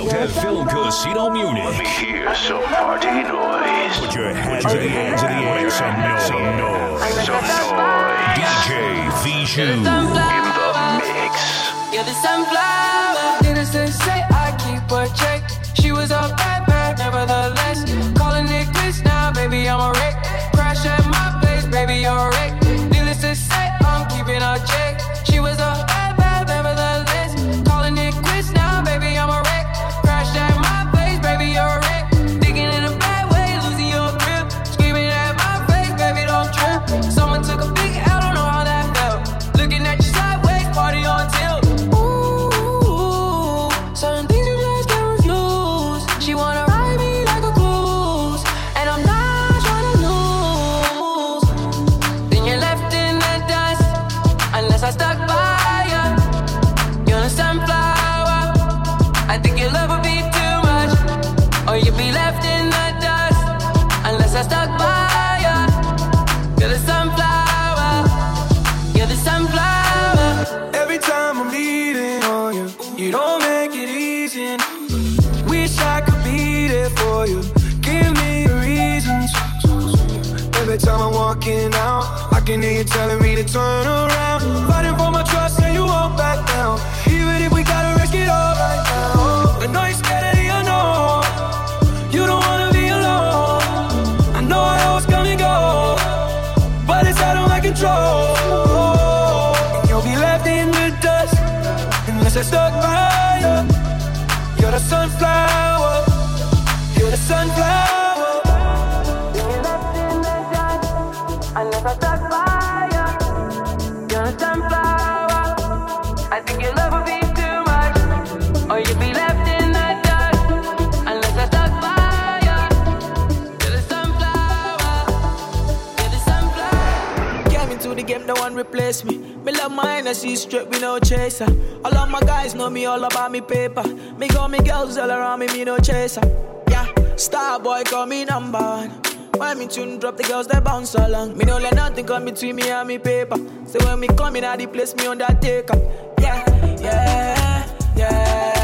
out to Film Casino Munich. Let me hear some party noise. Put your hands in the hands in the air, some noise, some noise. Some noise. DJ Viju. In the mix. You're the sunflower. Innocent say I keep her check. She was a bad bad, nevertheless. Calling it quits now, baby, I'm a wreck. Crash at my Wish I could be there for you. Give me reasons. Every time I'm walking out, I can hear you telling me to turn around. Fighting for my trust, and you won't back down. Even if we gotta risk it all right now. I know you're scared of the unknown. You don't wanna be alone. I know I always come and go, but it's out of my control. And you'll be left in the dust unless I stuck by you. You're the sunflower. You're the sunflower. You're left in the dust, unless I stuck by you. You're a sunflower. I think your love would be too much, or you'd be left in the dust, unless I stuck by you. You're the sunflower. You're the sunflower. Came into the game, no one replace me. Me love my energy straight with no chaser. All of my guys know me all about me paper. Me got me girls all around me, me no chaser. Yeah, star boy call me number one. When me tune drop, the girls they bounce along. Me no let nothing come between me and me paper. So when me come in, I the place me undertaker. Yeah, yeah, yeah, yeah,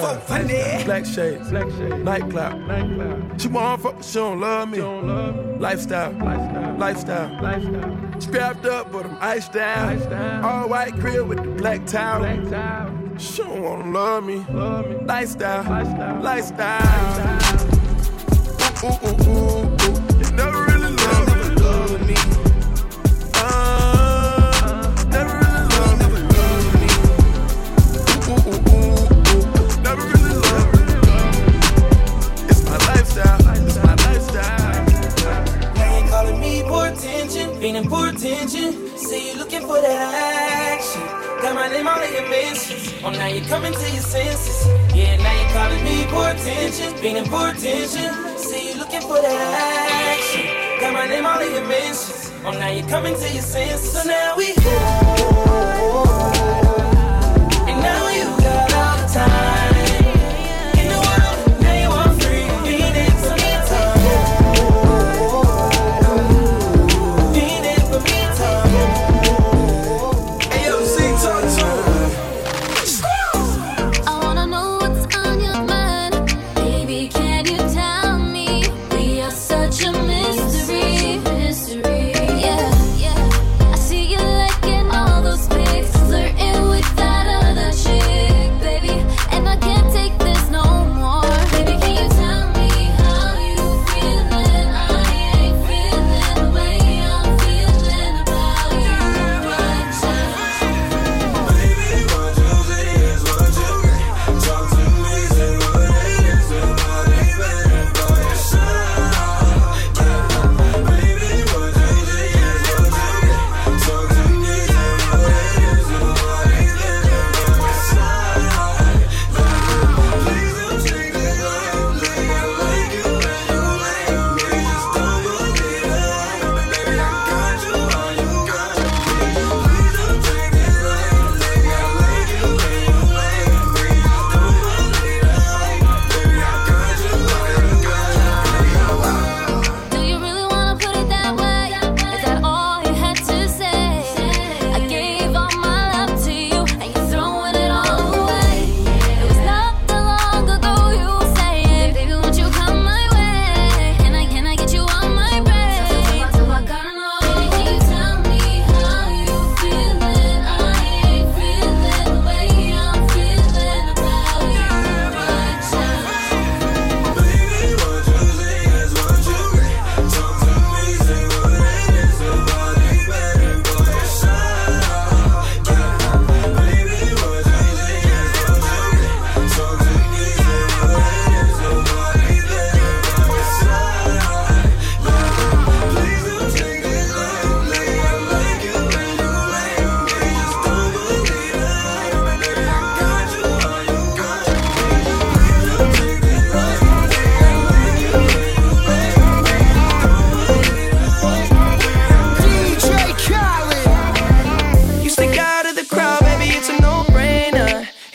lifestyle. Black shades, black shades, nightclub, nightclub. She want fuck, but she don't love me. Lifestyle, lifestyle, lifestyle. Strapped up, but I'm iced down. All white crib with the black towel. She don't wanna love me. Lifestyle, lifestyle. Ooh, ooh, ooh, ooh, ooh. Attention. You looking for that action. Got my name all in your mentions. Oh, now you're coming to your senses. Yeah, now you're calling me for attention, feeling poor attention. Say you looking for that action. Got my name all in your mentions. Oh, now you're coming to your senses. So now we And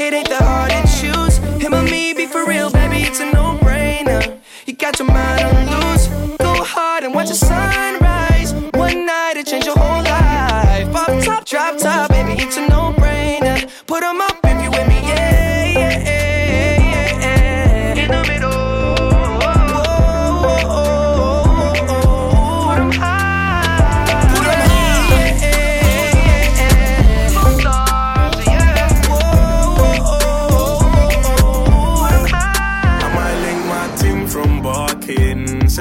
it ain't the hard to choose. Him or me, be for real.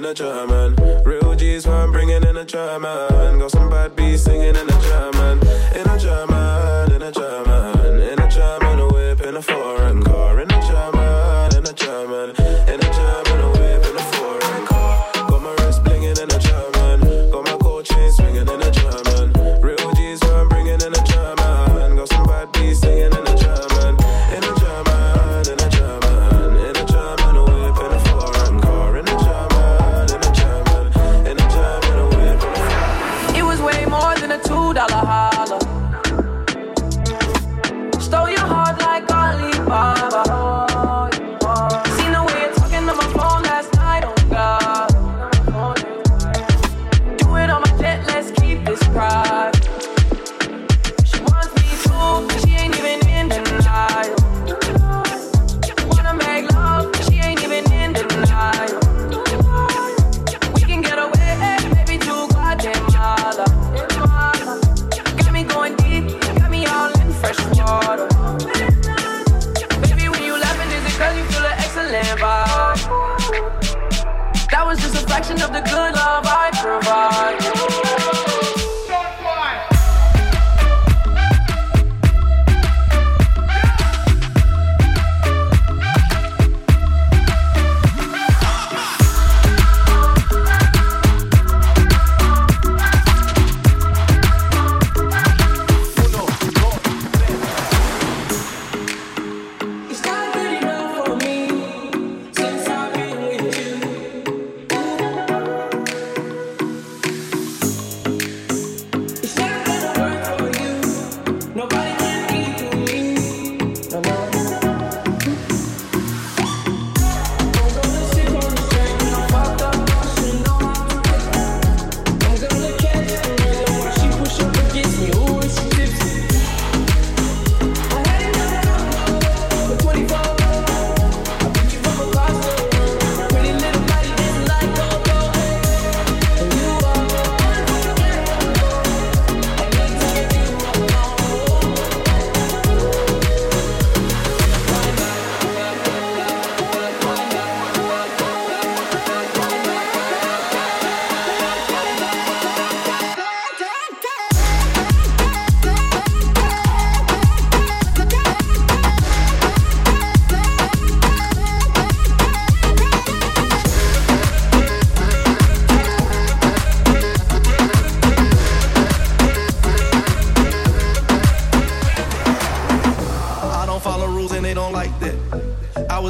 In a German. Real G's I'm bringing in a German. Got some bad beats singing in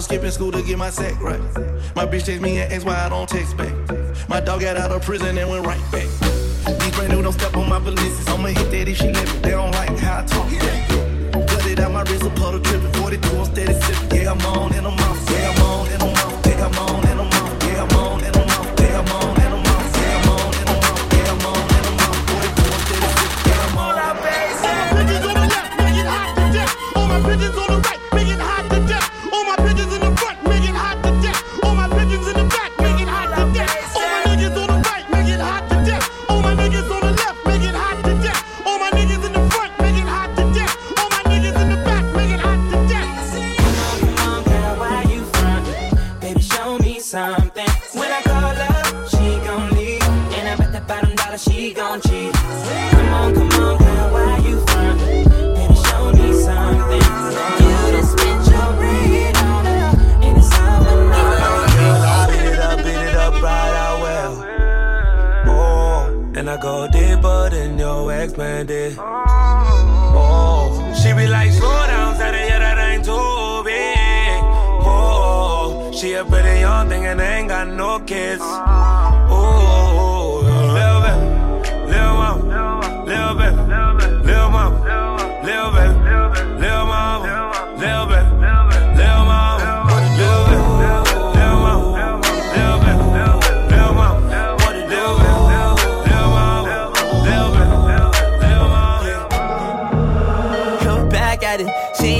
was skipping school to get my sack right. My bitch text me and asked why I don't text back. My dog got out of prison and went right back. These brand new don't step on my balances. I'ma hit that if she let me. They don't like how I talk. Cut it out my wrist, a puddle tripping. 42 on steady sipping. Yeah, I'm on and I'm off. Yeah, I'm on and I'm off. Yeah, I'm on When I call her, she gon' leave. And I bet the bottom dollar she gon' cheat. Come on, come on, girl, why you front? Baby, show me something. You done spent your bread on her, and it's all I beat it up, beat it up right out well. Oh, and I go deeper than your ex man did. She a pretty young thing and ain't got no kids.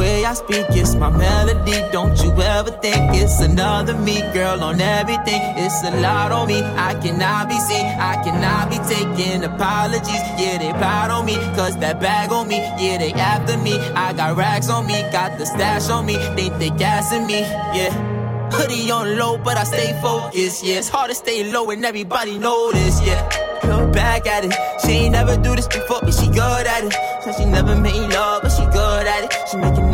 way I speak it's my melody. Don't you ever think it's another me girl on everything. It's a lot on me. I cannot be seen. I cannot be taking apologies. Yeah they proud on me cause that bag on me. Yeah they after me. I got racks on me got the stash on me. They think they gassing me yeah. Hoodie on low but I stay focused yeah. It's hard to stay low and everybody notice yeah. Look back at it. She ain't never do this before but she good at it. So she never made love but she good at it. She make a